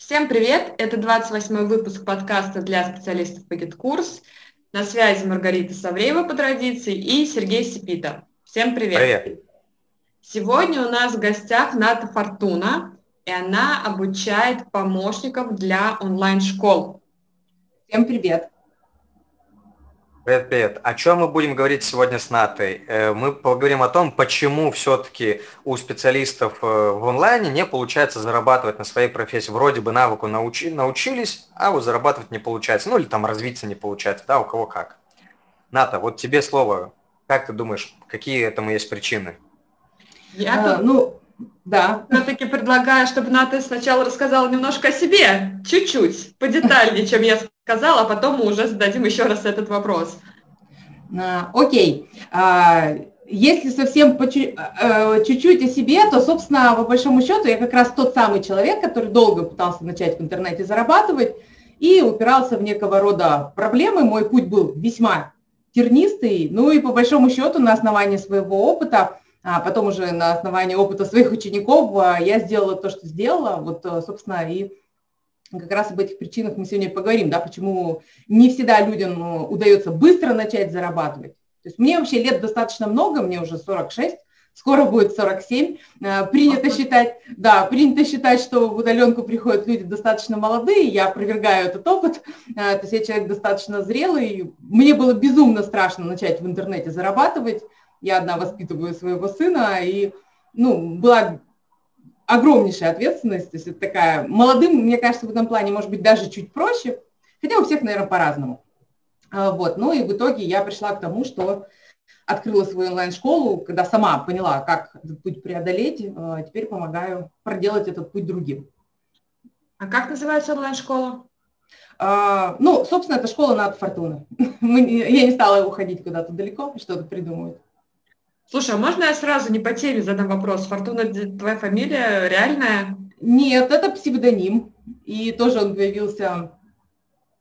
Всем привет! Это 28 выпуск подкаста для специалистов по GitKurs. На связи Маргарита Савреева по традиции и Сергей Сипита. Всем привет! Привет! Сегодня у нас в гостях Ната Фортуна, и она обучает помощников для онлайн-школ. Всем привет! Привет, привет. О чем мы будем говорить сегодня с Натой? Э, мы поговорим о том, почему все-таки у специалистов э, в онлайне не получается зарабатывать на своей профессии. Вроде бы навыку научи, научились, а вот зарабатывать не получается. Ну или там развиться не получается, да, у кого как. Ната, вот тебе слово. Как ты думаешь, какие этому есть причины? Я а, ну, да. Все-таки предлагаю, чтобы Ната сначала рассказала немножко о себе, чуть-чуть, подетальнее, чем я сказала, а потом мы уже зададим еще раз этот вопрос. А, окей. А, если совсем а, чуть-чуть о себе, то, собственно, по большому счету, я как раз тот самый человек, который долго пытался начать в интернете зарабатывать и упирался в некого рода проблемы. Мой путь был весьма тернистый, ну и по большому счету на основании своего опыта – а потом уже на основании опыта своих учеников я сделала то, что сделала. Вот, собственно, и как раз об этих причинах мы сегодня поговорим, да, почему не всегда людям а, удается быстро начать зарабатывать. То есть мне вообще лет достаточно много, мне уже 46, скоро будет 47. Принято считать, да, принято считать, что в удаленку приходят люди достаточно молодые, я опровергаю этот опыт. То есть я человек достаточно зрелый. Мне было безумно страшно начать в интернете зарабатывать я одна воспитываю своего сына, и, ну, была огромнейшая ответственность, то есть это такая, молодым, мне кажется, в этом плане, может быть, даже чуть проще, хотя у всех, наверное, по-разному. А, вот, ну и в итоге я пришла к тому, что открыла свою онлайн-школу, когда сама поняла, как этот путь преодолеть, а, теперь помогаю проделать этот путь другим. А как называется онлайн-школа? А, ну, собственно, это школа над фортуны. Я не стала уходить куда-то далеко, что-то придумывать. Слушай, а можно я сразу не по теме задам вопрос? Фортуна, твоя фамилия реальная? Нет, это псевдоним. И тоже он появился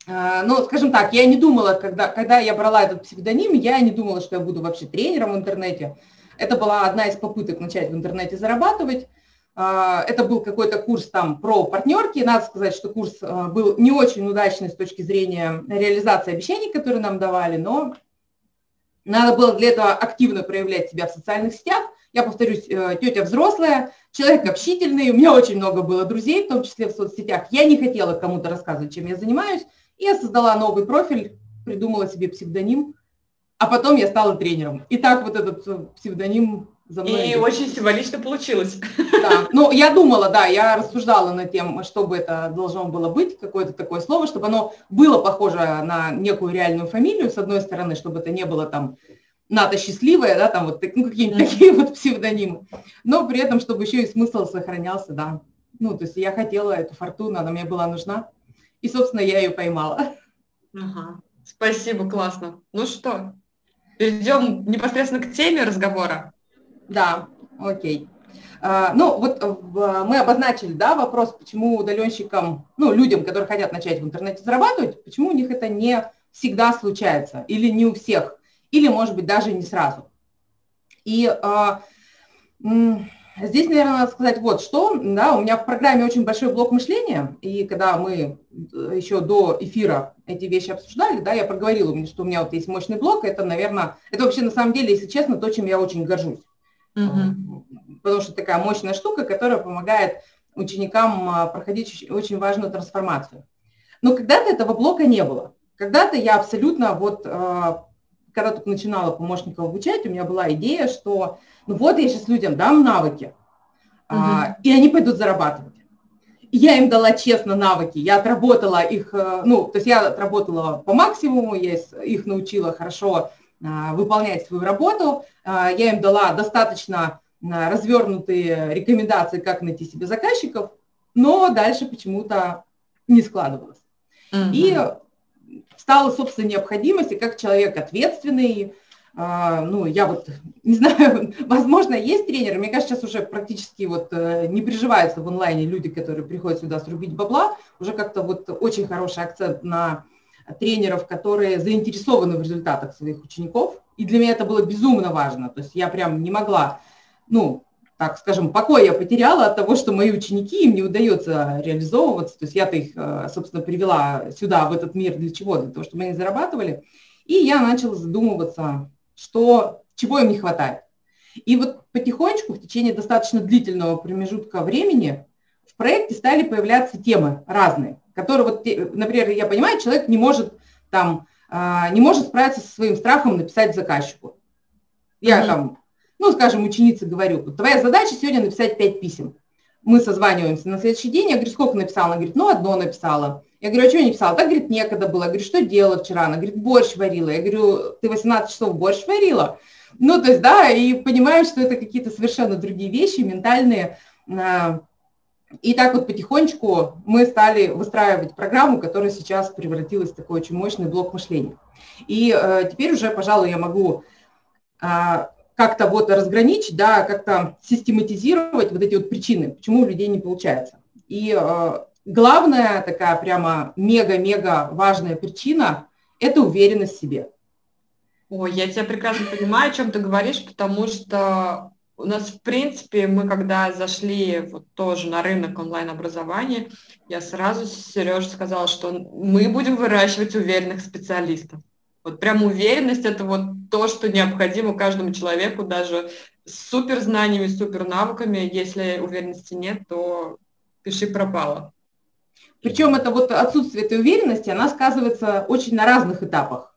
а, ну, скажем так, я не думала, когда, когда я брала этот псевдоним, я не думала, что я буду вообще тренером в интернете. Это была одна из попыток начать в интернете зарабатывать. А, это был какой-то курс там про партнерки. Надо сказать, что курс а, был не очень удачный с точки зрения реализации обещаний, которые нам давали, но надо было для этого активно проявлять себя в социальных сетях. Я повторюсь, э, тетя взрослая, человек общительный, у меня очень много было друзей, в том числе в соцсетях. Я не хотела кому-то рассказывать, чем я занимаюсь, и я создала новый профиль, придумала себе псевдоним, а потом я стала тренером. И так вот этот э, псевдоним за мной. И идет. очень символично получилось. Да, ну я думала, да, я рассуждала над тем, что бы это должно было быть, какое-то такое слово, чтобы оно было похоже на некую реальную фамилию, с одной стороны, чтобы это не было там Ната счастливая, да, там вот ну, какие-нибудь mm-hmm. такие вот псевдонимы, но при этом, чтобы еще и смысл сохранялся, да. Ну, то есть я хотела эту фортуну, она мне была нужна, и, собственно, я ее поймала. Ага. Спасибо, классно. Ну что, перейдем непосредственно к теме разговора. Да, окей. А, ну, вот мы обозначили, да, вопрос, почему удаленщикам, ну, людям, которые хотят начать в интернете зарабатывать, почему у них это не всегда случается, или не у всех, или, может быть, даже не сразу. И а, здесь, наверное, надо сказать вот что, да, у меня в программе очень большой блок мышления, и когда мы э, еще до эфира эти вещи обсуждали, да, я проговорила, что у меня вот есть мощный блок, это, наверное, это вообще на самом деле, если честно, то, чем я очень горжусь. Угу. Потому что такая мощная штука, которая помогает ученикам а, проходить очень важную трансформацию. Но когда-то этого блока не было. Когда-то я абсолютно вот, а, когда только начинала помощников обучать, у меня была идея, что ну вот я сейчас людям дам навыки, угу. и они пойдут зарабатывать. И я им дала честно навыки, я отработала их, ну, то есть я отработала по максимуму, я их научила хорошо выполнять свою работу. Я им дала достаточно развернутые рекомендации, как найти себе заказчиков, но дальше почему-то не складывалось. Угу. И стала, собственно, необходимость, и как человек ответственный, ну, я вот, не знаю, возможно, есть тренеры, мне кажется, сейчас уже практически вот э, не приживаются в онлайне люди, которые приходят сюда срубить бабла, уже как-то вот очень хороший акцент на тренеров, которые заинтересованы в результатах своих учеников. И для меня это было безумно важно. То есть я прям не могла, ну, так скажем, покой я потеряла от того, что мои ученики, им не удается реализовываться. То есть я-то их, э, собственно, привела сюда, в этот мир для чего? Для того, чтобы они зарабатывали. И я начала задумываться, что, чего им не хватает. И вот потихонечку, в течение достаточно длительного промежутка времени, в проекте стали появляться темы разные, которые, вот, например, я понимаю, человек не может там, а, не может справиться со своим страхом написать заказчику. Я mm-hmm. там ну, скажем, ученице говорю, твоя задача сегодня написать пять писем. Мы созваниваемся на следующий день, я говорю, сколько написала? Она говорит, ну, одно написала. Я говорю, а что не написала? Так, говорит, некогда было. Я говорю, что делала вчера? Она говорит, борщ варила. Я говорю, ты 18 часов борщ варила? Ну, то есть, да, и понимаешь, что это какие-то совершенно другие вещи, ментальные. А, и так вот потихонечку мы стали выстраивать программу, которая сейчас превратилась в такой очень мощный блок мышления. И э, теперь уже, пожалуй, я могу а, как-то вот разграничить, да, как-то систематизировать вот эти вот причины, почему у людей не получается. И э, главная такая прямо мега-мега важная причина – это уверенность в себе. Ой, я тебя прекрасно понимаю, о чем ты говоришь, потому что у нас, в принципе, мы когда зашли вот тоже на рынок онлайн-образования, я сразу Сереже сказала, что мы будем выращивать уверенных специалистов. Вот прям уверенность это вот то, что необходимо каждому человеку, даже с супер знаниями, супер навыками. Если уверенности нет, то пиши пропало. Причем это вот отсутствие этой уверенности, она сказывается очень на разных этапах.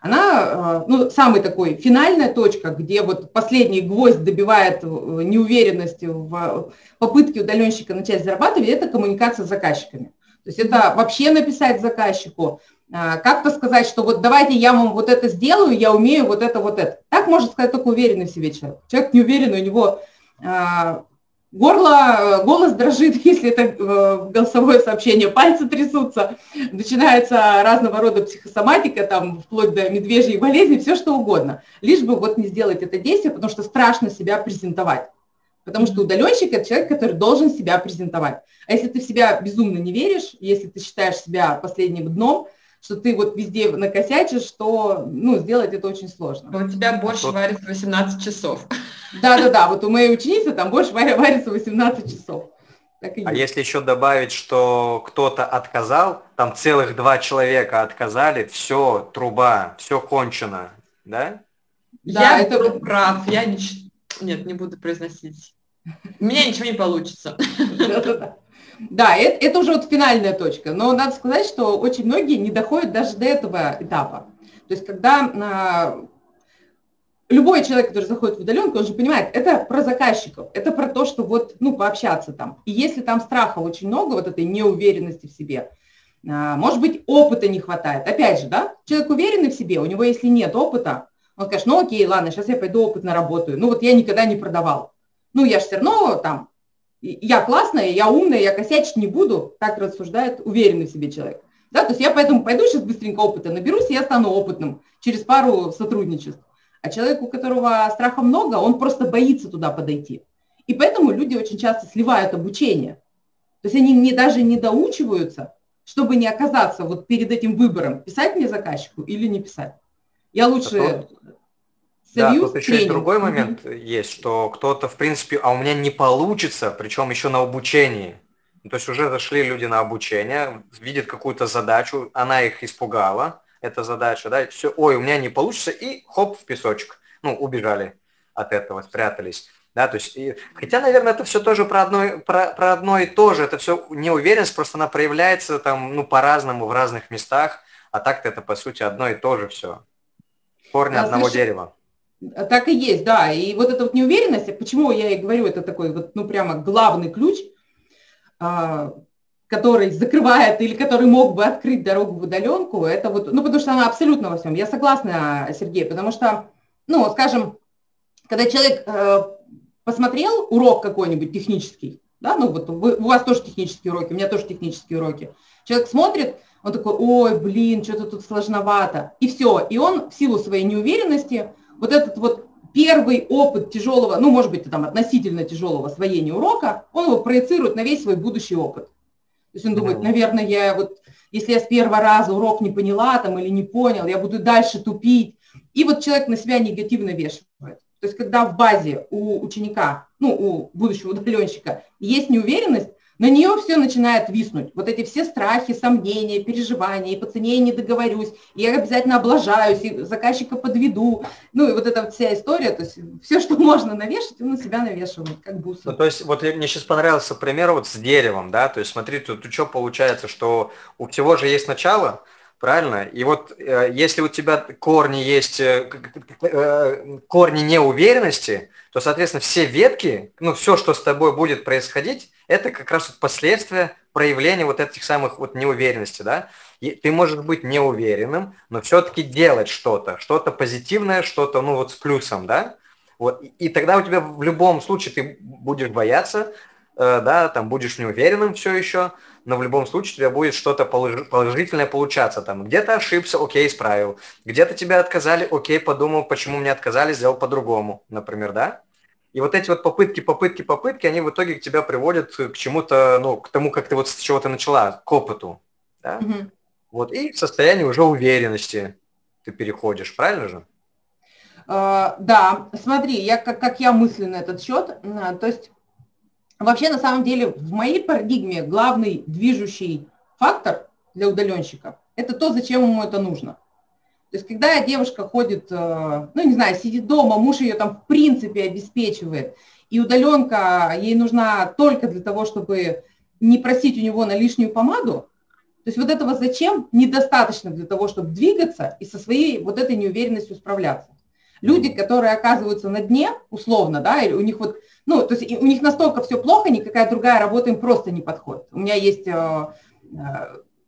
Она, э, ну, самый такой финальная точка, где вот последний гвоздь добивает э, неуверенности в попытке удаленщика начать зарабатывать, это коммуникация с заказчиками. То есть это вообще написать заказчику, как-то сказать, что вот давайте я вам вот это сделаю, я умею вот это, вот это. Так может сказать только уверенный в себе человек. Человек не уверенный, у него а, горло, голос дрожит, если это э, голосовое сообщение, пальцы трясутся, начинается разного рода психосоматика, там, вплоть до медвежьей болезни, все что угодно. Лишь бы вот не сделать это действие, потому что страшно себя презентовать. Потому что удаленщик – это человек, который должен себя презентовать. А если ты в себя безумно не веришь, если ты считаешь себя последним дном, что ты вот везде накосячишь, что, ну, сделать это очень сложно. У тебя борщ вот. варится 18 часов. Да-да-да, вот у моей ученицы там борщ варится 18 часов. а если еще добавить, что кто-то отказал, там целых два человека отказали, все, труба, все кончено, да? Да, я это был прав, я не... Нет, не буду произносить. У меня ничего не получится. Да-да-да. Да, это, это уже вот финальная точка. Но надо сказать, что очень многие не доходят даже до этого этапа. То есть, когда а, любой человек, который заходит в удаленку, он же понимает, это про заказчиков, это про то, что вот, ну, пообщаться там. И если там страха очень много, вот этой неуверенности в себе, а, может быть, опыта не хватает. Опять же, да, человек уверенный в себе, у него, если нет опыта, он скажет, ну, окей, ладно, сейчас я пойду опыт наработаю. Ну, вот я никогда не продавал. Ну, я же все равно там я классная, я умная, я косячить не буду, так рассуждает уверенный в себе человек. Да, то есть я поэтому пойду сейчас быстренько опыта наберусь, и я стану опытным через пару сотрудничеств. А человек, у которого страха много, он просто боится туда подойти. И поэтому люди очень часто сливают обучение. То есть они не, даже не доучиваются, чтобы не оказаться вот перед этим выбором, писать мне заказчику или не писать. Я лучше да, тут еще есть другой момент mm-hmm. есть, что кто-то, в принципе, а у меня не получится, причем еще на обучении. Ну, то есть уже зашли люди на обучение, видят какую-то задачу, она их испугала, эта задача, да, и все, ой, у меня не получится, и хоп, в песочек. Ну, убежали от этого, спрятались. Да, то есть, и, хотя, наверное, это все тоже про одно, про, про одно и то же, это все неуверенность, просто она проявляется там, ну, по-разному в разных местах, а так-то это, по сути, одно и то же все. Корни а, одного слушай, дерева. Так и есть, да. И вот эта вот неуверенность, почему я и говорю, это такой вот, ну, прямо главный ключ, а, который закрывает или который мог бы открыть дорогу в удаленку, это вот, ну, потому что она абсолютно во всем. Я согласна, Сергей, потому что, ну, скажем, когда человек э, посмотрел урок какой-нибудь технический, да, ну, вот вы, у вас тоже технические уроки, у меня тоже технические уроки, человек смотрит, он такой, ой, блин, что-то тут сложновато, и все, и он в силу своей неуверенности вот этот вот первый опыт тяжелого, ну, может быть, там, относительно тяжелого освоения урока, он его проецирует на весь свой будущий опыт. То есть он думает, наверное, я вот, если я с первого раза урок не поняла там или не понял, я буду дальше тупить. И вот человек на себя негативно вешает. То есть когда в базе у ученика, ну, ну, у будущего удаленщика, есть неуверенность, на нее все начинает виснуть. Вот эти все страхи, сомнения, переживания, и по цене я не договорюсь, и я обязательно облажаюсь, и заказчика подведу. Ну и вот эта вся история, то есть все, что можно навешать, он на себя навешивает, как бусы. Ну, то есть вот мне сейчас понравился пример вот с деревом, да, то есть смотри, тут, тут что получается, что у всего же есть начало, правильно? И вот э, если у тебя корни есть, э, э, корни неуверенности, то, соответственно, все ветки, ну, все, что с тобой будет происходить, это как раз вот последствия проявления вот этих самых вот неуверенности, да? И ты можешь быть неуверенным, но все-таки делать что-то, что-то позитивное, что-то, ну, вот с плюсом, да? Вот, и тогда у тебя в любом случае ты будешь бояться, да, там будешь неуверенным все еще, но в любом случае у тебя будет что-то положительное получаться. Там где-то ошибся, окей, исправил. Где-то тебя отказали, окей, подумал, почему мне отказали, сделал по-другому, например, да? И вот эти вот попытки, попытки, попытки, они в итоге тебя приводят к чему-то, ну, к тому, как ты вот с чего-то начала, к опыту. Да? Угу. Вот, и в состоянии уже уверенности ты переходишь, правильно же? Uh, да, смотри, я как, как я мыслю на этот счет, то есть вообще на самом деле в моей парадигме главный движущий фактор для удаленщика – это то, зачем ему это нужно. То есть, когда девушка ходит, э, ну, не знаю, сидит дома, муж ее там в принципе обеспечивает, и удаленка ей нужна только для того, чтобы не просить у него на лишнюю помаду, то есть вот этого зачем недостаточно для того, чтобы двигаться и со своей вот этой неуверенностью справляться. Люди, которые оказываются на дне, условно, да, или у них вот, ну, то есть у них настолько все плохо, никакая другая работа им просто не подходит. У меня есть э, э,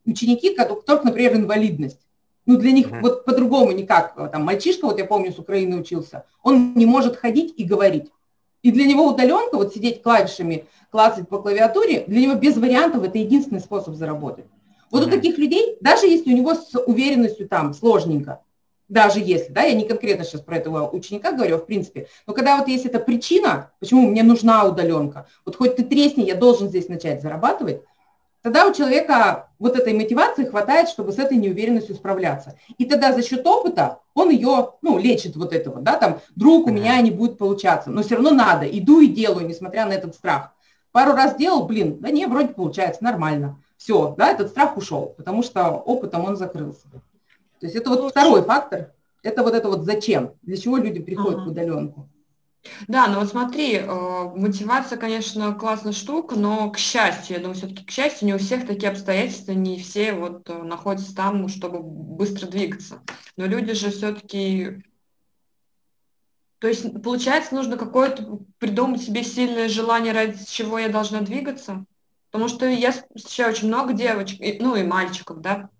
ученики, у которых, например, инвалидность. Ну, для них uh-huh. вот по-другому никак. Там мальчишка, вот я помню, с Украины учился, он не может ходить и говорить. И для него удаленка, вот сидеть клавишами, клацать по клавиатуре, для него без вариантов это единственный способ заработать. Вот uh-huh. у таких людей, даже если у него с уверенностью там сложненько, даже если, да, я не конкретно сейчас про этого ученика говорю, а в принципе, но когда вот есть эта причина, почему мне нужна удаленка, вот хоть ты тресни, я должен здесь начать зарабатывать, тогда у человека вот этой мотивации хватает, чтобы с этой неуверенностью справляться. И тогда за счет опыта он ее, ну, лечит вот этого, да, там, друг, у меня не будет получаться, но все равно надо, иду и делаю, несмотря на этот страх. Пару раз делал, блин, да не, вроде получается, нормально. Все, да, этот страх ушел, потому что опытом он закрылся. То есть это вот второй фактор, это вот это вот зачем, для чего люди приходят uh-huh. в удаленку. Да, ну вот смотри, э, мотивация, конечно, классная штука, но к счастью, я думаю, все-таки к счастью, не у всех такие обстоятельства, не все вот э, находятся там, чтобы быстро двигаться. Но люди же все-таки... То есть, получается, нужно какое-то придумать себе сильное желание, ради чего я должна двигаться. Потому что я встречаю очень много девочек, ну и мальчиков, да,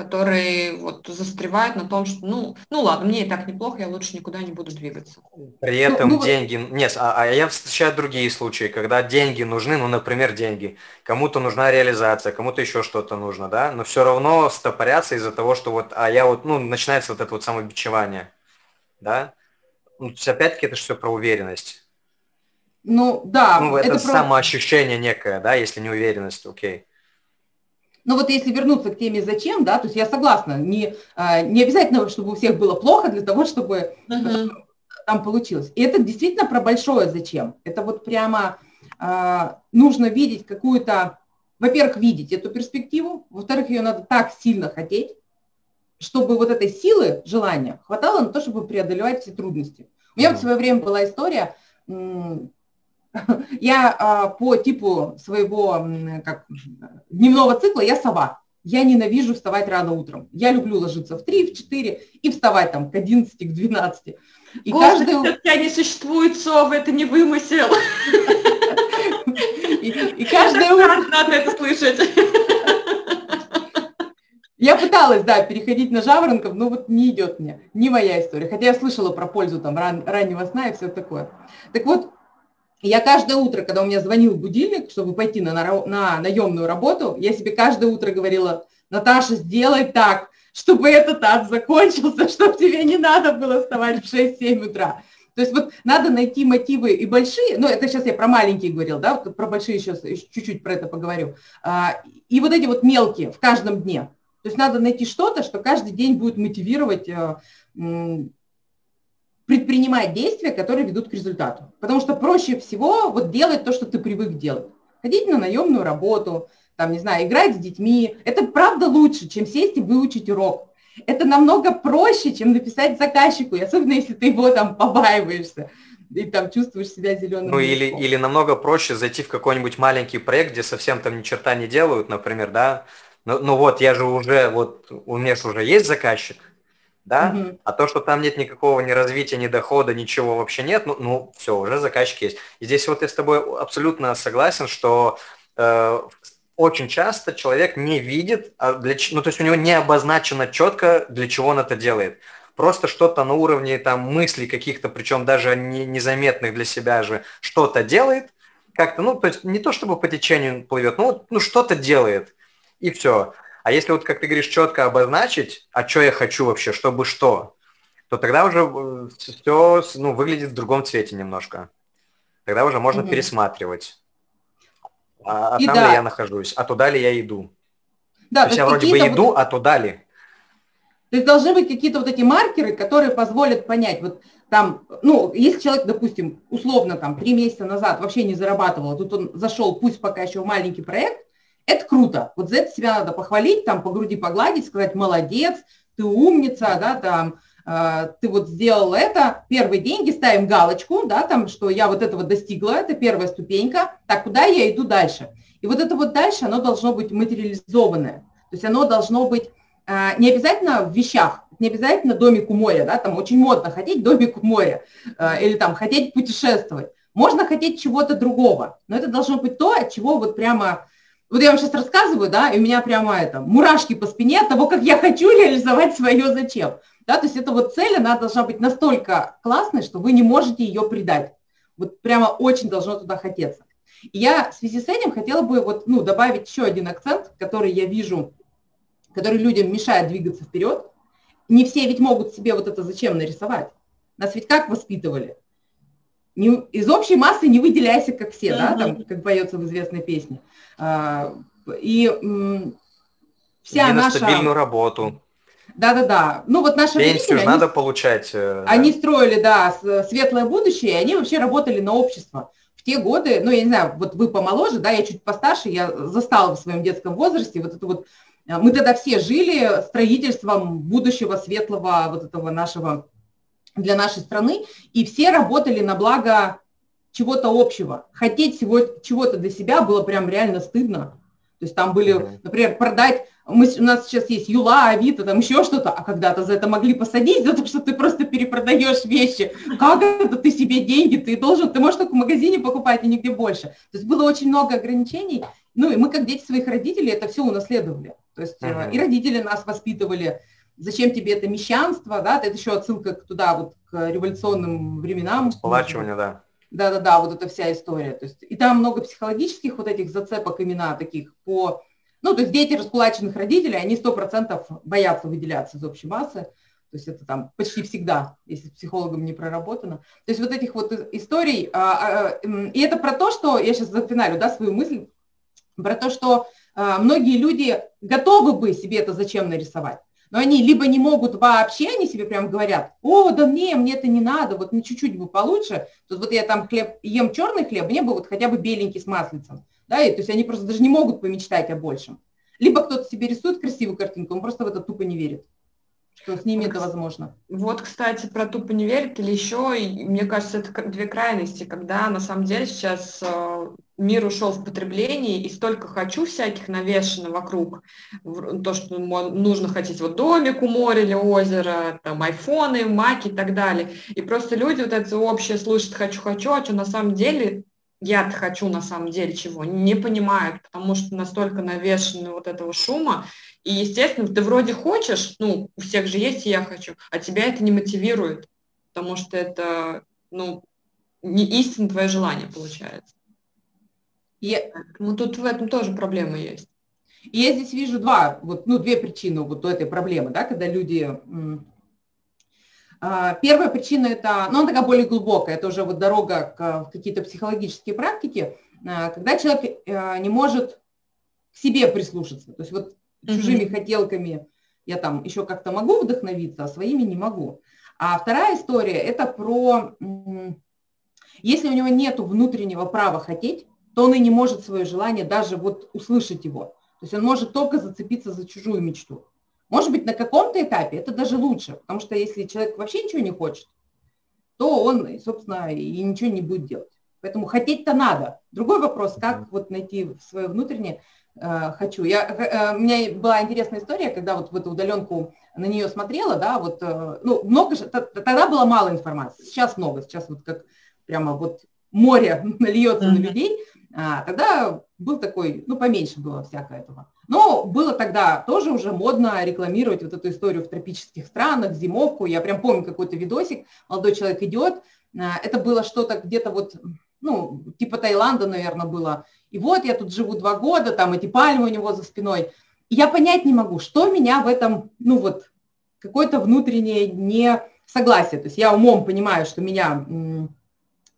которые вот застревают на том, что ну, ну ладно, мне и так неплохо, я лучше никуда не буду двигаться. При этом ну, ну, деньги, нет, а, а я встречаю другие случаи, когда деньги нужны, ну, например, деньги, кому-то нужна реализация, кому-то еще что-то нужно, да, но все равно стопорятся из-за того, что вот, а я вот, ну, начинается вот это вот самобичевание, да, ну, опять-таки это все про уверенность. Ну, да. Ну, это, это про... самоощущение некое, да, если не уверенность, окей. Но вот если вернуться к теме «зачем», да, то есть я согласна, не, а, не обязательно, чтобы у всех было плохо для того, чтобы uh-huh. там получилось. И это действительно про большое «зачем». Это вот прямо а, нужно видеть какую-то, во-первых, видеть эту перспективу, во-вторых, ее надо так сильно хотеть, чтобы вот этой силы, желания хватало на то, чтобы преодолевать все трудности. У меня uh-huh. в свое время была история, я а, по типу своего как, дневного цикла, я сова. Я ненавижу вставать рано утром. Я люблю ложиться в 3, в 4 и вставать там к 11, к 12. И Господи, каждый... тебя не существует совы, это не вымысел. И, и каждое утро... Надо это слышать. Я пыталась, да, переходить на жаворонков, но вот не идет мне, не моя история. Хотя я слышала про пользу там ран, раннего сна и все такое. Так вот, я каждое утро, когда у меня звонил будильник, чтобы пойти на, на, на наемную работу, я себе каждое утро говорила, Наташа, сделай так, чтобы этот ад закончился, чтобы тебе не надо было вставать в 6-7 утра. То есть вот надо найти мотивы и большие, ну это сейчас я про маленькие говорил, да, про большие сейчас чуть-чуть про это поговорю, а, и вот эти вот мелкие в каждом дне. То есть надо найти что-то, что каждый день будет мотивировать э, предпринимать действия, которые ведут к результату. Потому что проще всего вот делать то, что ты привык делать. Ходить на наемную работу, там, не знаю, играть с детьми. Это правда лучше, чем сесть и выучить урок. Это намного проще, чем написать заказчику, особенно если ты его там побаиваешься и там чувствуешь себя зеленым. Ну или, или намного проще зайти в какой-нибудь маленький проект, где совсем там ни черта не делают, например, да. Ну, ну вот, я же уже, вот у меня же уже есть заказчик, да, угу. а то, что там нет никакого ни развития, ни дохода, ничего вообще нет, ну, ну все, уже заказчик есть. И здесь вот я с тобой абсолютно согласен, что э, очень часто человек не видит, а для, ну то есть у него не обозначено четко, для чего он это делает. Просто что-то на уровне там мыслей каких-то, причем даже не, незаметных для себя же, что-то делает, как-то, ну, то есть не то чтобы по течению плывет, ну, ну что-то делает, и все. А если вот, как ты говоришь, четко обозначить, а что я хочу вообще, чтобы что, то тогда уже э, все ну, выглядит в другом цвете немножко. Тогда уже можно угу. пересматривать. А, а там да. ли я нахожусь, а туда ли я иду. Да, то есть я вроде бы иду, вот... а туда ли. То есть должны быть какие-то вот эти маркеры, которые позволят понять, вот там, ну, если человек, допустим, условно там три месяца назад вообще не зарабатывал, а тут он зашел, пусть пока еще в маленький проект, это круто. Вот за это себя надо похвалить, там, по груди погладить, сказать, молодец, ты умница, да, там, э, ты вот сделал это, первые деньги, ставим галочку, да, там, что я вот этого достигла, это первая ступенька, так, куда я иду дальше? И вот это вот дальше, оно должно быть материализованное, то есть оно должно быть э, не обязательно в вещах, не обязательно домик у моря, да, там очень модно хотеть домик у моря, э, или там хотеть путешествовать. Можно хотеть чего-то другого, но это должно быть то, от чего вот прямо вот я вам сейчас рассказываю, да, и у меня прямо это, мурашки по спине от того, как я хочу реализовать свое зачем. Да, то есть это вот цель, она должна быть настолько классной, что вы не можете ее предать. Вот прямо очень должно туда хотеться. И я в связи с этим хотела бы вот, ну, добавить еще один акцент, который я вижу, который людям мешает двигаться вперед. Не все ведь могут себе вот это зачем нарисовать. Нас ведь как воспитывали? Не, из общей массы не выделяйся, как все, да, там, как поется в известной песне. А, и вся Иди наша... стабильную работу. Да-да-да. Ну вот наши Пенсию родители, надо они, получать. Э, они да? строили, да, светлое будущее, и они вообще работали на общество. В те годы, ну, я не знаю, вот вы помоложе, да, я чуть постарше, я застала в своем детском возрасте вот это вот, э, мы тогда все жили строительством будущего светлого вот этого нашего, для нашей страны, и все работали на благо чего-то общего. Хотеть всего чего-то для себя было прям реально стыдно. То есть там были, например, продать, мы, у нас сейчас есть Юла, Авито, там еще что-то, а когда-то за это могли посадить, за то, что ты просто перепродаешь вещи. Как это ты себе деньги, ты должен, ты можешь только в магазине покупать и нигде больше. То есть было очень много ограничений, ну и мы как дети своих родителей это все унаследовали. То есть uh-huh. и родители нас воспитывали, зачем тебе это мещанство, да, это еще отсылка туда, вот к революционным временам. Сплачивание, да. Да-да-да, вот эта вся история. То есть, и там много психологических вот этих зацепок имена таких по... Ну, то есть дети раскулаченных родителей, они сто процентов боятся выделяться из общей массы. То есть это там почти всегда, если с психологом не проработано. То есть вот этих вот историй, а, а, и это про то, что, я сейчас зафиналю, да, свою мысль, про то, что а, многие люди готовы бы себе это зачем нарисовать но они либо не могут вообще, они себе прям говорят, о, да не, мне это не надо, вот мне чуть-чуть бы получше, есть вот я там хлеб, ем черный хлеб, мне бы вот хотя бы беленький с маслицем, да, и, то есть они просто даже не могут помечтать о большем. Либо кто-то себе рисует красивую картинку, он просто в это тупо не верит что с ними это возможно. Вот, кстати, про тупо не верит или еще, и, мне кажется, это две крайности, когда на самом деле сейчас э, мир ушел в потребление, и столько хочу всяких навешено вокруг, то, что нужно хотеть вот домик у моря или озера, там айфоны, маки и так далее. И просто люди вот это общее слышат «хочу-хочу», а что на самом деле я хочу на самом деле чего, не понимают, потому что настолько навешено вот этого шума, и, естественно, ты вроде хочешь, ну, у всех же есть «я хочу», а тебя это не мотивирует, потому что это, ну, не истинно твое желание получается. Я... Ну, тут в этом тоже проблема есть. И я здесь вижу два, вот, ну, две причины вот этой проблемы, да, когда люди... А, первая причина это, ну, она такая более глубокая, это уже вот дорога к, какие-то психологические практики, а, когда человек э, не может к себе прислушаться. То есть вот чужими хотелками я там еще как-то могу вдохновиться, а своими не могу. А вторая история – это про, если у него нет внутреннего права хотеть, то он и не может свое желание даже вот услышать его. То есть он может только зацепиться за чужую мечту. Может быть, на каком-то этапе это даже лучше, потому что если человек вообще ничего не хочет, то он, собственно, и ничего не будет делать. Поэтому хотеть-то надо. Другой вопрос, как вот найти свое внутреннее хочу. Я, э, у меня была интересная история, когда вот в эту удаленку на нее смотрела, да, вот, э, ну, много же, тогда было мало информации, сейчас много, сейчас вот как прямо вот море нальется на людей, а, тогда был такой, ну, поменьше было всякого этого. Но было тогда тоже уже модно рекламировать вот эту историю в тропических странах, зимовку. Я прям помню какой-то видосик, молодой человек идет, а, это было что-то где-то вот, ну, типа Таиланда, наверное, было. И вот я тут живу два года, там эти пальмы у него за спиной. И я понять не могу, что меня в этом, ну вот, какое-то внутреннее не согласие. То есть я умом понимаю, что меня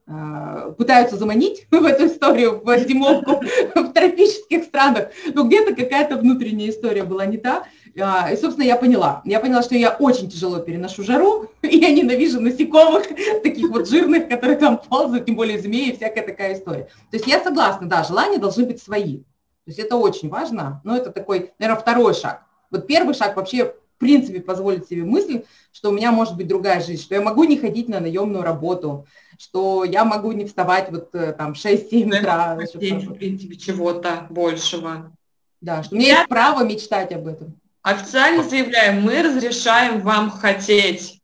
а, пытаются заманить в эту историю, в зимовку в тропических странах, но где-то какая-то внутренняя история была не та. А, и, собственно, я поняла. Я поняла, что я очень тяжело переношу жару, и я ненавижу насекомых, таких вот жирных, которые там ползают, тем более змеи, всякая такая история. То есть я согласна, да, желания должны быть свои. То есть это очень важно, но это такой, наверное, второй шаг. Вот первый шаг вообще принципе позволить себе мысль, что у меня может быть другая жизнь, что я могу не ходить на наемную работу, что я могу не вставать вот э, там 6-7 утра. Хотеть, в принципе, чего-то большего. Да, что у меня я... есть право мечтать об этом. Официально заявляем, мы разрешаем вам хотеть.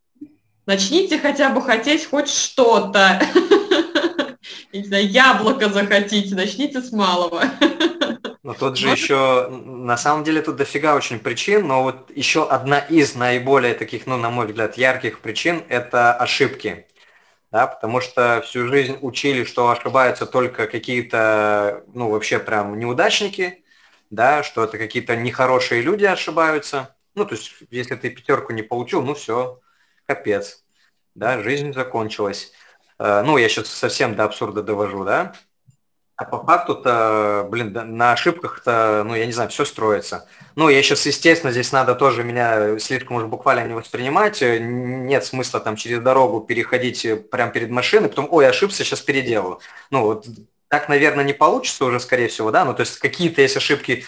Начните хотя бы хотеть хоть что-то. Не знаю, яблоко захотите, начните с малого. Но тут же еще, на самом деле тут дофига очень причин, но вот еще одна из наиболее таких, ну, на мой взгляд, ярких причин – это ошибки. Да, потому что всю жизнь учили, что ошибаются только какие-то, ну, вообще прям неудачники, да, что это какие-то нехорошие люди ошибаются. Ну, то есть, если ты пятерку не получил, ну все, капец, да, жизнь закончилась. Э, ну, я сейчас совсем до абсурда довожу, да. А по факту-то, блин, на ошибках-то, ну, я не знаю, все строится. Ну, я сейчас, естественно, здесь надо тоже меня слишком уж буквально не воспринимать. Нет смысла там через дорогу переходить прямо перед машиной, потом, ой, ошибся, сейчас переделаю. Ну, вот так, наверное, не получится уже, скорее всего, да, ну, то есть какие-то есть ошибки,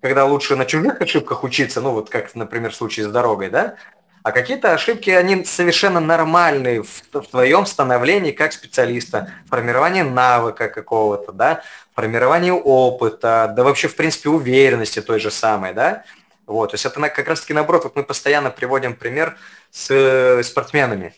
когда лучше на чужих ошибках учиться, ну, вот как, например, в случае с дорогой, да, а какие-то ошибки, они совершенно нормальные в, в твоем становлении как специалиста, формирование навыка какого-то, да, формирование опыта, да вообще, в принципе, уверенности той же самой, да. Вот, то есть это как раз-таки наоборот, вот мы постоянно приводим пример с э, спортсменами.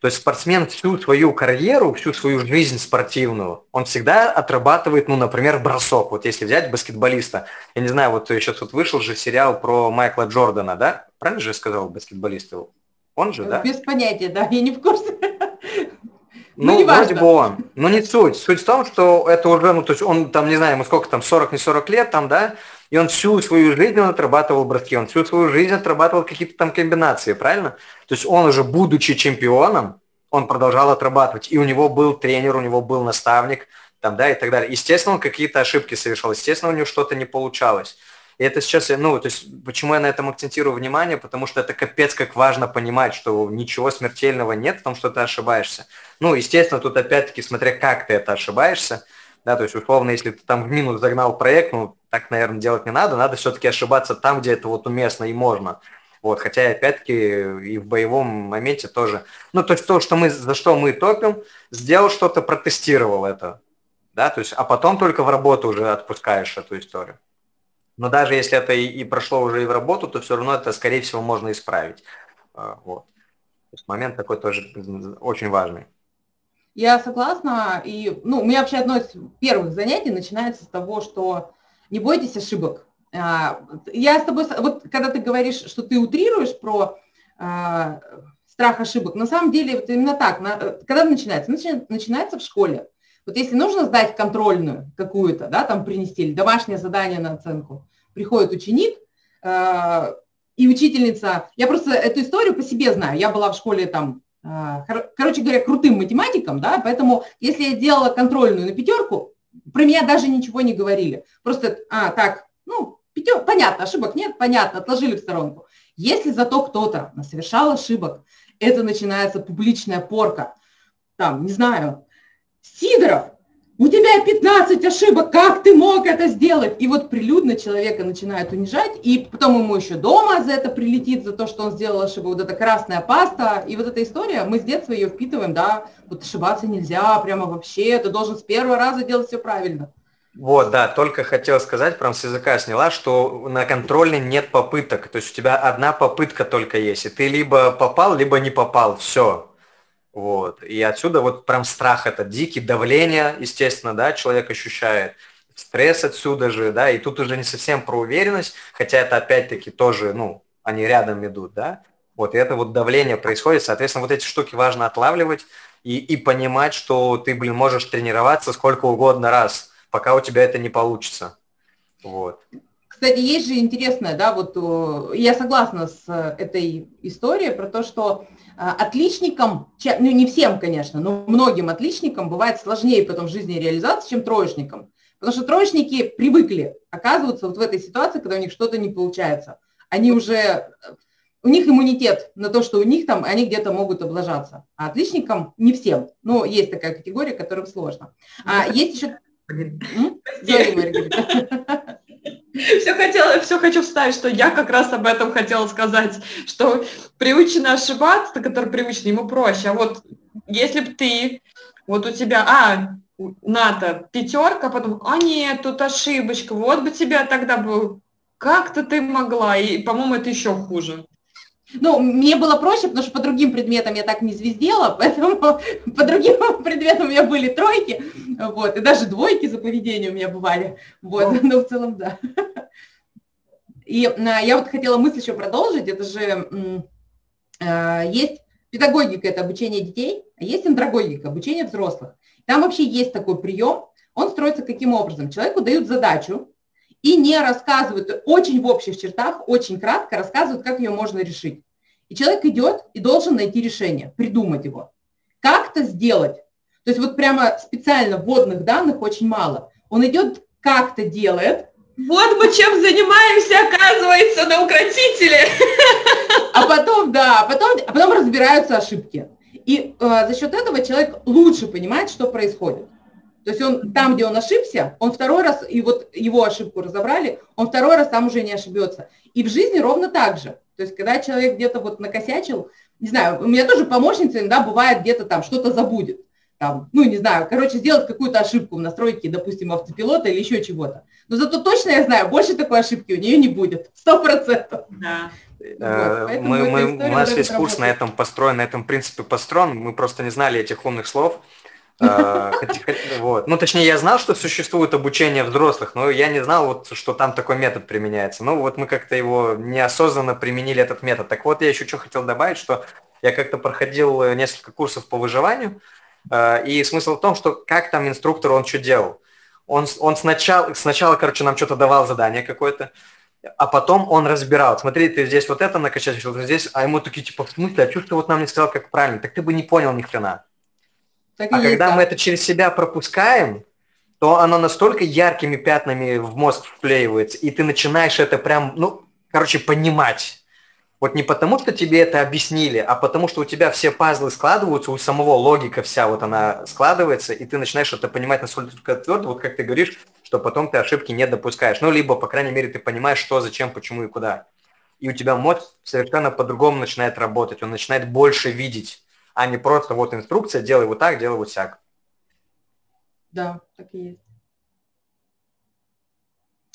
То есть спортсмен всю свою карьеру, всю свою жизнь спортивную, он всегда отрабатывает, ну, например, бросок. Вот если взять баскетболиста, я не знаю, вот сейчас вот вышел же сериал про Майкла Джордана, да? Правильно же я сказал баскетболиста? Он же, да? Без понятия, да, я не в курсе. Ну, ну вроде бы он. Но не суть. Суть в том, что это уже, ну, то есть он там, не знаю, ему сколько там, 40, не 40 лет там, да, и он всю свою жизнь он отрабатывал броски, он всю свою жизнь отрабатывал какие-то там комбинации, правильно? То есть он уже, будучи чемпионом, он продолжал отрабатывать. И у него был тренер, у него был наставник, там, да, и так далее. Естественно, он какие-то ошибки совершал, естественно, у него что-то не получалось. И это сейчас, ну, то есть, почему я на этом акцентирую внимание, потому что это капец как важно понимать, что ничего смертельного нет в том, что ты ошибаешься. Ну, естественно, тут опять-таки, смотря как ты это ошибаешься, да, то есть, условно, если ты там в минус загнал проект, ну, так, наверное, делать не надо, надо все-таки ошибаться там, где это вот уместно и можно. Вот, хотя, опять-таки, и в боевом моменте тоже. Ну, то есть то, что мы, за что мы топим, сделал что-то, протестировал это. Да, то есть, а потом только в работу уже отпускаешь эту историю. Но даже если это и, и прошло уже и в работу, то все равно это, скорее всего, можно исправить. А, вот. То есть момент такой тоже очень важный. Я согласна. И, ну, у меня вообще одно из первых занятий начинается с того, что не бойтесь ошибок. А, я с тобой, вот когда ты говоришь, что ты утрируешь про а, страх ошибок, на самом деле вот именно так. Когда начинается? Начинается в школе. Вот если нужно сдать контрольную какую-то, да, там принести или домашнее задание на оценку, приходит ученик, э, и учительница, я просто эту историю по себе знаю, я была в школе там, э, короче говоря, крутым математиком, да, поэтому если я делала контрольную на пятерку, про меня даже ничего не говорили. Просто, а, так, ну, пятер, понятно, ошибок нет, понятно, отложили в сторонку. Если зато кто-то совершал ошибок, это начинается публичная порка. Там, не знаю, Сидоров, у тебя 15 ошибок, как ты мог это сделать? И вот прилюдно человека начинают унижать, и потом ему еще дома за это прилетит, за то, что он сделал ошибку, вот эта красная паста, и вот эта история, мы с детства ее впитываем, да, вот ошибаться нельзя, прямо вообще, ты должен с первого раза делать все правильно. Вот, да, только хотел сказать, прям с языка сняла, что на контрольной нет попыток, то есть у тебя одна попытка только есть, и ты либо попал, либо не попал, все, вот. И отсюда вот прям страх это дикий, давление, естественно, да, человек ощущает, стресс отсюда же, да, и тут уже не совсем про уверенность, хотя это опять-таки тоже, ну, они рядом идут, да, вот, и это вот давление происходит, соответственно, вот эти штуки важно отлавливать и, и понимать, что ты, блин, можешь тренироваться сколько угодно раз, пока у тебя это не получится, вот. Кстати, есть же интересное, да, вот я согласна с э, этой историей про то, что отличникам, ну не всем, конечно, но многим отличникам бывает сложнее потом в жизни реализации, чем троечникам. Потому что троечники привыкли оказываться вот в этой ситуации, когда у них что-то не получается. Они уже, у них иммунитет на то, что у них там, они где-то могут облажаться. А отличникам не всем. Но есть такая категория, которым сложно. А есть еще... Все, хотела, все хочу вставить, что я как раз об этом хотела сказать, что приучено ошибаться, который привычно, ему проще. А вот если бы ты, вот у тебя, а, НАТО пятерка, потом, а нет, тут ошибочка, вот бы тебя тогда был, как-то ты могла, и, по-моему, это еще хуже. Ну, мне было проще, потому что по другим предметам я так не звездела, поэтому по другим предметам у меня были тройки, вот, и даже двойки за поведение у меня бывали, вот, но в целом, да. И а, я вот хотела мысль еще продолжить, это же а, есть педагогика, это обучение детей, а есть андрогогика, обучение взрослых. Там вообще есть такой прием, он строится каким образом? Человеку дают задачу, и не рассказывают, очень в общих чертах, очень кратко рассказывают, как ее можно решить. И человек идет и должен найти решение, придумать его. Как это сделать? То есть вот прямо специально вводных данных очень мало. Он идет, как-то делает. Вот мы чем занимаемся, оказывается, на укротителе. А потом, да, а потом, а потом разбираются ошибки. И э, за счет этого человек лучше понимает, что происходит. То есть он там, где он ошибся, он второй раз, и вот его ошибку разобрали, он второй раз там уже не ошибется. И в жизни ровно так же. То есть когда человек где-то вот накосячил, не знаю, у меня тоже помощница иногда бывает где-то там что-то забудет. Там, ну, не знаю, короче, сделать какую-то ошибку в настройке, допустим, автопилота или еще чего-то. Но зато точно я знаю, больше такой ошибки у нее не будет, сто процентов. Да. Вот, мы, мы, у нас весь курс на этом построен, на этом принципе построен, мы просто не знали этих умных слов, вот. Ну, точнее, я знал, что существует обучение взрослых, но я не знал, вот, что там такой метод применяется. Ну, вот мы как-то его неосознанно применили, этот метод. Так вот, я еще что хотел добавить, что я как-то проходил э, несколько курсов по выживанию, э, и смысл в том, что как там инструктор, он что делал. Он, он сначала, сначала, короче, нам что-то давал задание какое-то, а потом он разбирал. Смотри, ты здесь вот это накачать, здесь, а ему такие, типа, в смысле, а что ты вот нам не сказал, как правильно? Так ты бы не понял ни хрена. Так а когда так. мы это через себя пропускаем, то оно настолько яркими пятнами в мозг вклеивается, и ты начинаешь это прям, ну, короче, понимать. Вот не потому, что тебе это объяснили, а потому, что у тебя все пазлы складываются, у самого логика вся вот она складывается, и ты начинаешь это понимать настолько твердо, вот как ты говоришь, что потом ты ошибки не допускаешь. Ну, либо, по крайней мере, ты понимаешь, что, зачем, почему и куда. И у тебя мозг совершенно по-другому начинает работать, он начинает больше видеть а не просто вот инструкция, делай вот так, делай вот сяк. Да, так и есть.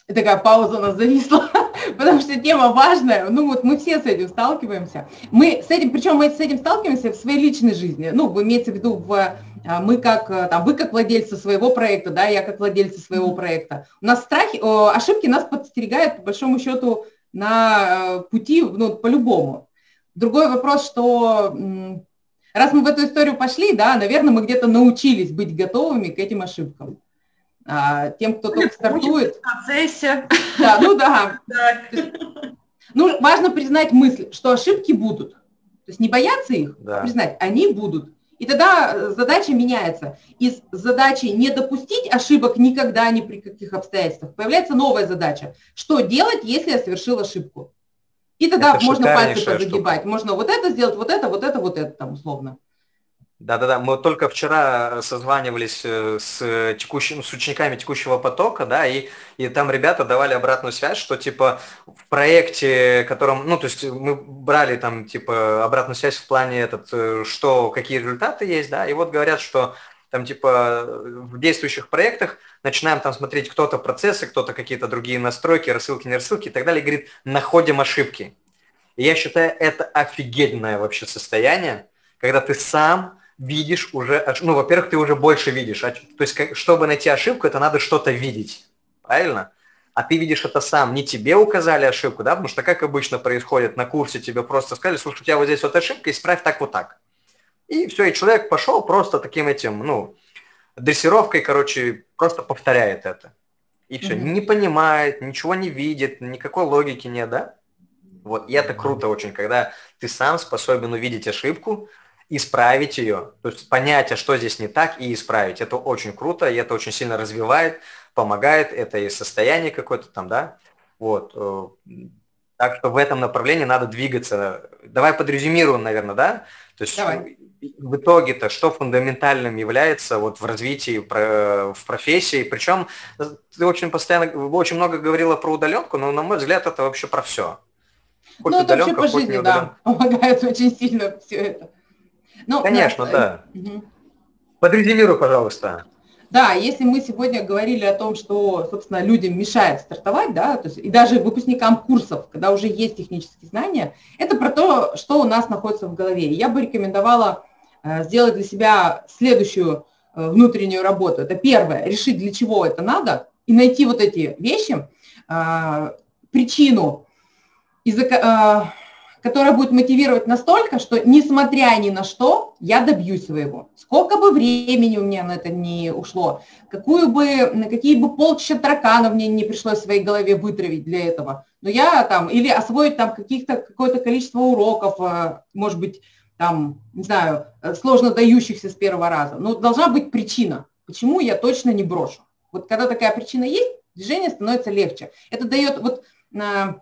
И такая пауза у нас зависла, потому что тема важная. Ну вот мы все с этим сталкиваемся. Мы с этим, причем мы с этим сталкиваемся в своей личной жизни. Ну, имеется в виду в а, мы как, там, вы как владельцы своего проекта, да, я как владельцы своего проекта. У нас страхи, ошибки нас подстерегают, по большому счету, на э, пути, ну, по-любому. Другой вопрос, что Раз мы в эту историю пошли, да, наверное, мы где-то научились быть готовыми к этим ошибкам. А, тем, кто только стартует. В процессе. Да, ну да. да. Ну, важно признать мысль, что ошибки будут. То есть не бояться их, да. признать, они будут. И тогда задача меняется. Из задачи не допустить ошибок никогда, ни при каких обстоятельствах, появляется новая задача. Что делать, если я совершил ошибку? И тогда это можно пальцы подогибать. Штука. Можно вот это сделать, вот это, вот это, вот это там условно. Да-да-да, мы только вчера созванивались э, с, текущим, с учениками текущего потока, да, и, и там ребята давали обратную связь, что типа в проекте, котором, ну, то есть мы брали там типа обратную связь в плане этот, э, что, какие результаты есть, да, и вот говорят, что там типа в действующих проектах начинаем там смотреть кто-то процессы, кто-то какие-то другие настройки, рассылки, не рассылки и так далее, и говорит, находим ошибки. И я считаю, это офигенное вообще состояние, когда ты сам видишь уже, ну, во-первых, ты уже больше видишь. То есть, чтобы найти ошибку, это надо что-то видеть. Правильно? А ты видишь это сам. Не тебе указали ошибку, да? Потому что как обычно происходит на курсе, тебе просто сказали, слушай, у тебя вот здесь вот ошибка, исправь так вот так. И все, и человек пошел просто таким этим, ну, дрессировкой, короче, просто повторяет это. И все, mm-hmm. не понимает, ничего не видит, никакой логики нет, да? Вот, и это круто очень, когда ты сам способен увидеть ошибку, исправить ее, то есть понять, а что здесь не так, и исправить. Это очень круто, и это очень сильно развивает, помогает, это и состояние какое-то там, да, вот. Э, так что в этом направлении надо двигаться. Давай подрезюмируем, наверное, да? То есть Давай. в итоге-то что фундаментальным является вот в развитии в профессии? Причем ты очень постоянно, очень много говорила про удаленку, но на мой взгляд это вообще про все. Хоть ну, это вообще по жизни, да, помогает очень сильно все это. Ну, Конечно, да. Угу. Подрезюмируй, пожалуйста. Да, если мы сегодня говорили о том, что, собственно, людям мешает стартовать, да, то есть, и даже выпускникам курсов, когда уже есть технические знания, это про то, что у нас находится в голове. я бы рекомендовала э, сделать для себя следующую э, внутреннюю работу. Это первое, решить, для чего это надо, и найти вот эти вещи, э, причину, из-за которая будет мотивировать настолько, что несмотря ни на что, я добьюсь своего. Сколько бы времени у меня на это не ушло, какую бы, на какие бы полчища тараканов мне не пришлось в своей голове вытравить для этого, но я там, или освоить там каких-то, какое-то количество уроков, э, может быть, там, не знаю, э, сложно дающихся с первого раза, но должна быть причина, почему я точно не брошу. Вот когда такая причина есть, движение становится легче. Это дает вот э,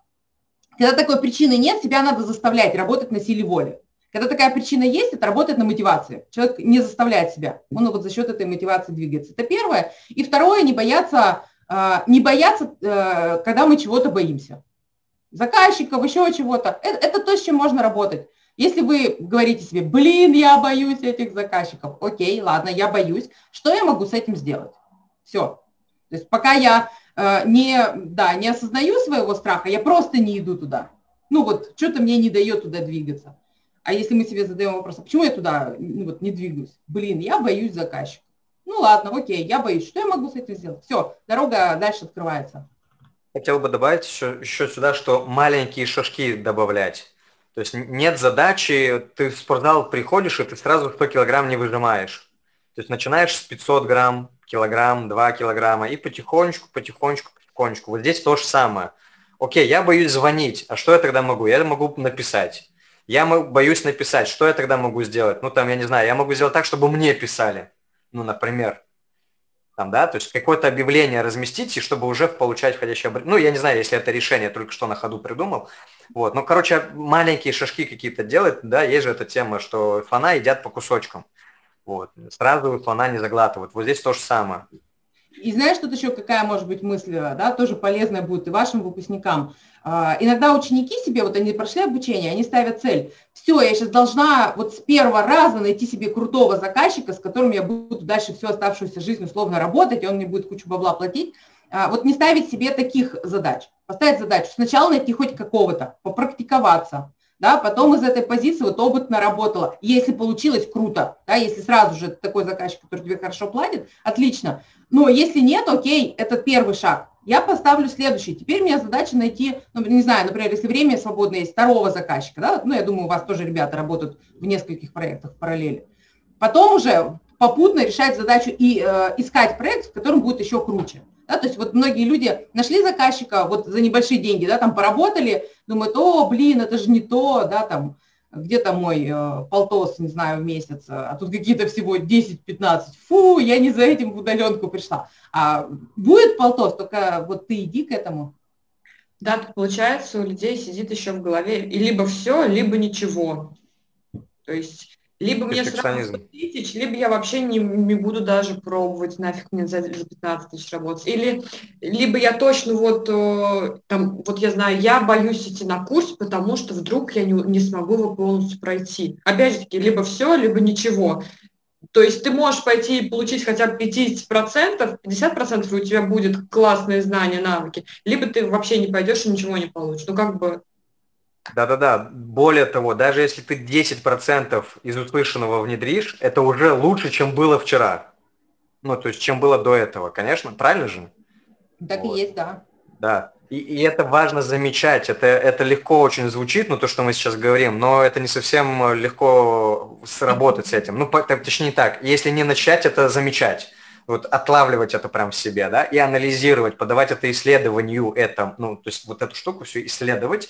когда такой причины нет, себя надо заставлять работать на силе воли. Когда такая причина есть, это работает на мотивации. Человек не заставляет себя, он вот за счет этой мотивации двигается. Это первое. И второе, не бояться, а, не бояться, э, когда мы чего-то боимся. Заказчиков, еще чего-то. Это, это то, с чем можно работать. Если вы говорите себе, блин, я боюсь этих заказчиков, окей, ладно, я боюсь, что я могу с этим сделать? Все. То есть пока я не, да, не осознаю своего страха, я просто не иду туда. Ну вот, что-то мне не дает туда двигаться. А если мы себе задаем вопрос, а почему я туда ну, вот, не двигаюсь? Блин, я боюсь заказчика. Ну ладно, окей, я боюсь. Что я могу с этим сделать? Все, дорога дальше открывается. Хотел бы добавить еще, еще сюда, что маленькие шажки добавлять. То есть нет задачи, ты в спортзал приходишь, и ты сразу 100 килограмм не выжимаешь. То есть начинаешь с 500 грамм, килограмм, 2 килограмма, и потихонечку, потихонечку, потихонечку. Вот здесь то же самое. Окей, я боюсь звонить, а что я тогда могу? Я могу написать. Я боюсь написать, что я тогда могу сделать? Ну, там, я не знаю, я могу сделать так, чтобы мне писали. Ну, например. Там, да, то есть какое-то объявление разместить, и чтобы уже получать входящее обращение. Ну, я не знаю, если это решение, только что на ходу придумал. Вот, ну, короче, маленькие шажки какие-то делать, да, есть же эта тема, что фана едят по кусочкам. Вот. Сразу слона не заглатывают. Вот здесь то же самое. И знаешь, тут еще какая может быть мысль, да, тоже полезная будет и вашим выпускникам. А, иногда ученики себе, вот они прошли обучение, они ставят цель. Все, я сейчас должна вот с первого раза найти себе крутого заказчика, с которым я буду дальше всю оставшуюся жизнь условно работать, и он мне будет кучу бабла платить. А, вот не ставить себе таких задач. Поставить задачу. Сначала найти хоть какого-то, попрактиковаться, да, потом из этой позиции вот опыт наработала. Если получилось, круто, да, если сразу же такой заказчик, который тебе хорошо платит, отлично. Но если нет, окей, это первый шаг. Я поставлю следующий. Теперь у меня задача найти, ну, не знаю, например, если время свободное есть, второго заказчика, да, ну, я думаю, у вас тоже ребята работают в нескольких проектах в параллели. Потом уже попутно решать задачу и э, искать проект, в котором будет еще круче. Да, то есть вот многие люди нашли заказчика вот за небольшие деньги, да, там поработали, думают, о, блин, это же не то, да, там, где-то мой э, полтос, не знаю, в месяц, а тут какие-то всего 10-15, фу, я не за этим в удаленку пришла. А будет полтос, только вот ты иди к этому. Да, получается, у людей сидит еще в голове и либо все, либо ничего. То есть либо мне сразу тысяч, либо я вообще не, не буду даже пробовать, нафиг мне за, за 15 тысяч работать. Или либо я точно вот, э, там, вот я знаю, я боюсь идти на курс, потому что вдруг я не, не смогу его полностью пройти. Опять же таки, либо все, либо ничего. То есть ты можешь пойти и получить хотя бы 50%, 50% и у тебя будет классные знания, навыки, либо ты вообще не пойдешь и ничего не получишь. Ну как бы да-да-да. Более того, даже если ты 10% из услышанного внедришь, это уже лучше, чем было вчера. Ну, то есть, чем было до этого, конечно, правильно же? Так вот. и есть, да. Да. И, и это важно замечать. Это, это легко очень звучит, ну, то, что мы сейчас говорим, но это не совсем легко сработать с этим. Ну, точнее так, если не начать это замечать, вот отлавливать это прям в себе, да, и анализировать, подавать это исследованию, это, ну, то есть вот эту штуку все исследовать,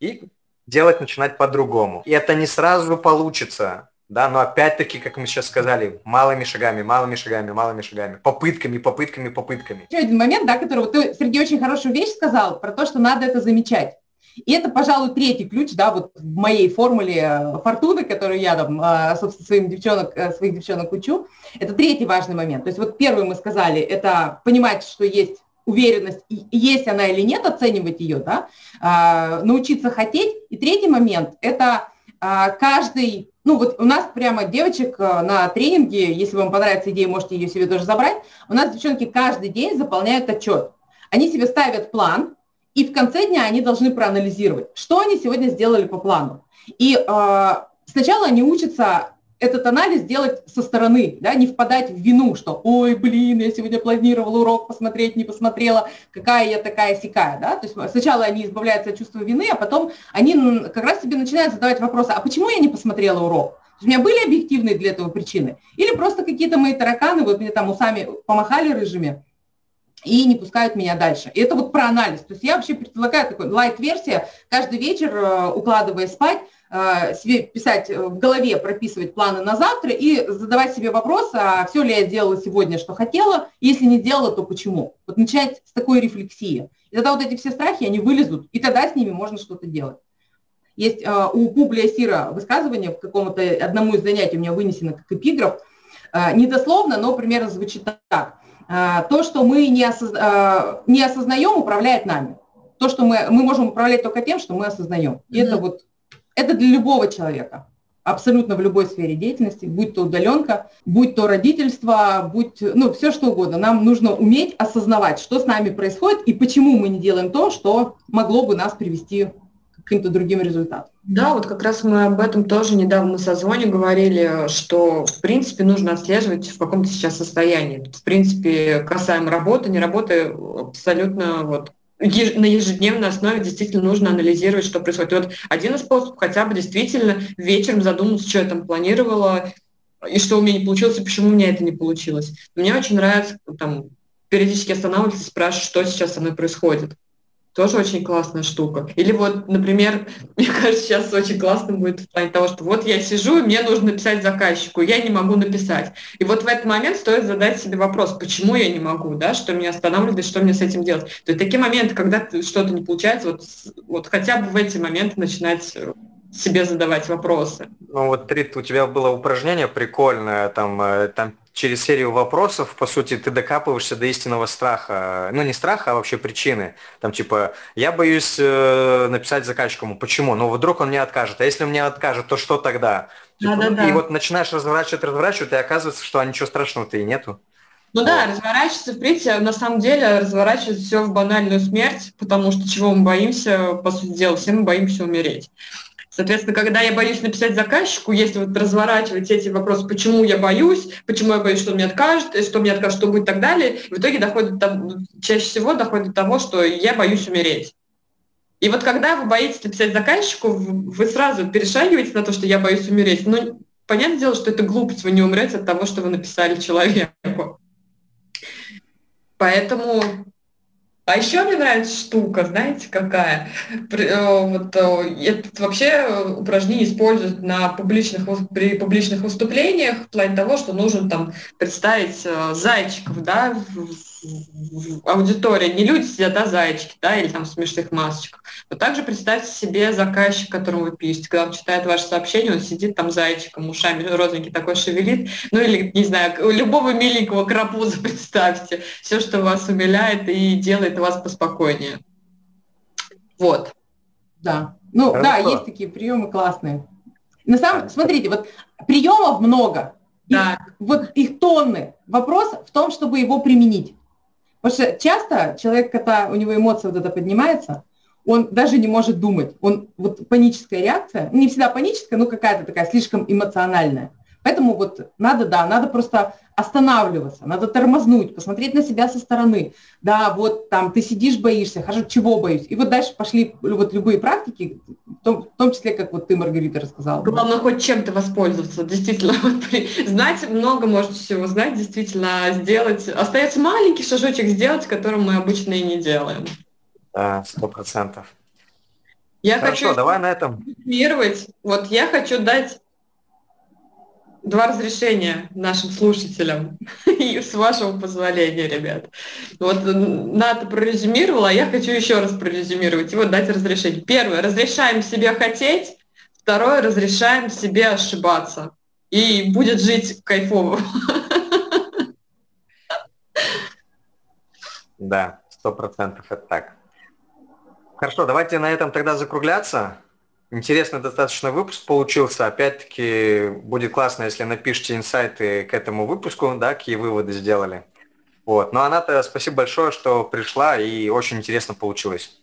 и делать начинать по-другому. И это не сразу получится, да, но опять-таки, как мы сейчас сказали, малыми шагами, малыми шагами, малыми шагами, попытками, попытками, попытками. Еще один момент, да, который вот ты, Сергей, очень хорошую вещь сказал про то, что надо это замечать. И это, пожалуй, третий ключ, да, вот в моей формуле э, фортуны, которую я там, э, собственно, своим девчонок, э, своих девчонок учу. Это третий важный момент. То есть вот первый мы сказали, это понимать, что есть уверенность, есть она или нет, оценивать ее, да, а, научиться хотеть. И третий момент – это а, каждый, ну вот у нас прямо девочек а, на тренинге, если вам понравится идея, можете ее себе тоже забрать, у нас девчонки каждый день заполняют отчет. Они себе ставят план, и в конце дня они должны проанализировать, что они сегодня сделали по плану. И э, сначала они учатся этот анализ делать со стороны, да, не впадать в вину, что «Ой, блин, я сегодня планировала урок посмотреть, не посмотрела, какая я такая сякая», да, то есть сначала они избавляются от чувства вины, а потом они как раз себе начинают задавать вопросы, а почему я не посмотрела урок? У меня были объективные для этого причины? Или просто какие-то мои тараканы, вот мне там усами помахали рыжими, и не пускают меня дальше. И это вот про анализ. То есть я вообще предлагаю такой лайт-версия, каждый вечер, э, укладывая спать, себе писать э, в голове, прописывать планы на завтра и задавать себе вопрос, а все ли я сделала сегодня, что хотела, если не сделала, то почему. Вот начать с такой рефлексии. И тогда вот эти все страхи, они вылезут, и тогда с ними можно что-то делать. Есть э, у Публия Сира высказывание в каком-то одному из занятий у меня вынесено как эпиграф, недословно, но примерно звучит так. То, что мы не, осозна... не осознаем, управляет нами. То, что мы, мы можем управлять только тем, что мы осознаем. И mm-hmm. это вот это для любого человека, абсолютно в любой сфере деятельности, будь то удаленка, будь то родительство, будь, ну, все что угодно. Нам нужно уметь осознавать, что с нами происходит и почему мы не делаем то, что могло бы нас привести к каким-то другим результатам. Да, вот как раз мы об этом тоже недавно на созвоне говорили, что в принципе нужно отслеживать в каком то сейчас состоянии. В принципе, касаемо работы, не работы, абсолютно вот на ежедневной основе действительно нужно анализировать, что происходит. Вот один из способов хотя бы действительно вечером задуматься, что я там планировала, и что у меня не получилось, и почему у меня это не получилось. Мне очень нравится там, периодически останавливаться и спрашивать, что сейчас со мной происходит. Тоже очень классная штука. Или вот, например, мне кажется, сейчас очень классно будет в плане того, что вот я сижу, и мне нужно написать заказчику, я не могу написать. И вот в этот момент стоит задать себе вопрос, почему я не могу, да, что меня останавливает, что мне с этим делать. То есть такие моменты, когда что-то не получается, вот, вот хотя бы в эти моменты начинать э, себе задавать вопросы. Ну вот, Трит, у тебя было упражнение прикольное, там, э, там через серию вопросов, по сути, ты докапываешься до истинного страха. Ну, не страха, а вообще причины. Там, типа, я боюсь э, написать заказчику, почему? Ну, вдруг он мне откажет. А если он мне откажет, то что тогда? Типа, да, да, да. И вот начинаешь разворачивать, разворачивать, и оказывается, что а ничего страшного-то и нету. Ну вот. да, разворачиваться, в принципе, на самом деле разворачивается все в банальную смерть, потому что чего мы боимся, по сути дела, все мы боимся умереть. Соответственно, когда я боюсь написать заказчику, если вот разворачивать эти вопросы, почему я боюсь, почему я боюсь, что мне откажет, что мне откажет, что будет и так далее, в итоге доходит, чаще всего доходит до того, что я боюсь умереть. И вот когда вы боитесь написать заказчику, вы сразу перешагиваете на то, что я боюсь умереть. Ну, понятное дело, что это глупость, вы не умрете от того, что вы написали человеку. Поэтому а еще мне нравится штука, знаете, какая? Э, вот, э, это вообще упражнение используют на публичных, при публичных выступлениях в плане того, что нужно там представить э, зайчиков да, в аудитория, не люди сидят, а зайчики, да, или там в смешных масочках. Вот также представьте себе заказчик, которому вы пишете, когда он читает ваше сообщение, он сидит там зайчиком, ушами розовенький такой шевелит, ну или, не знаю, любого миленького крапуза представьте, все, что вас умиляет и делает вас поспокойнее. Вот. Да, ну Хорошо. да, есть такие приемы классные. На самом, смотрите, вот приемов много, да. Их, вот их тонны. Вопрос в том, чтобы его применить. Потому что часто человек, когда у него эмоция вот это поднимается, он даже не может думать. Он вот паническая реакция, не всегда паническая, но какая-то такая слишком эмоциональная. Поэтому вот надо, да, надо просто останавливаться, надо тормознуть, посмотреть на себя со стороны. Да, вот там ты сидишь, боишься, хорошо, чего боюсь? И вот дальше пошли вот любые практики, в том, в том числе, как вот ты, Маргарита, рассказала. Главное, хоть чем-то воспользоваться, действительно. знать много может всего знать, действительно сделать. Остается маленький шажочек сделать, который мы обычно и не делаем. Да, сто процентов. Я Хорошо, хочу давай на этом. Вот я хочу дать два разрешения нашим слушателям, и с вашего позволения, ребят. Вот Ната прорезюмировала, а я хочу еще раз прорезюмировать и вот дать разрешение. Первое, разрешаем себе хотеть. Второе, разрешаем себе ошибаться. И будет жить кайфово. Да, сто процентов это так. Хорошо, давайте на этом тогда закругляться. Интересный достаточно выпуск получился. Опять-таки, будет классно, если напишите инсайты к этому выпуску, да, какие выводы сделали. Вот. Ну, Аната, спасибо большое, что пришла, и очень интересно получилось.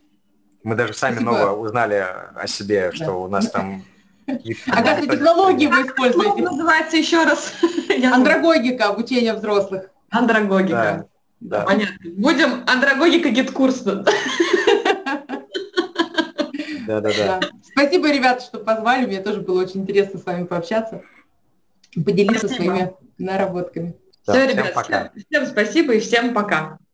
Мы даже сами спасибо. новое узнали о себе, да. что у нас там... А как технологии вы используете? Называется еще раз? Андрогогика, обучение взрослых. Андрогогика. Да. Понятно. Будем андрогогика гид-курс. Да, да, да. Спасибо, ребята, что позвали. Мне тоже было очень интересно с вами пообщаться, поделиться спасибо. своими наработками. Да, Все, ребят, всем, всем спасибо и всем пока.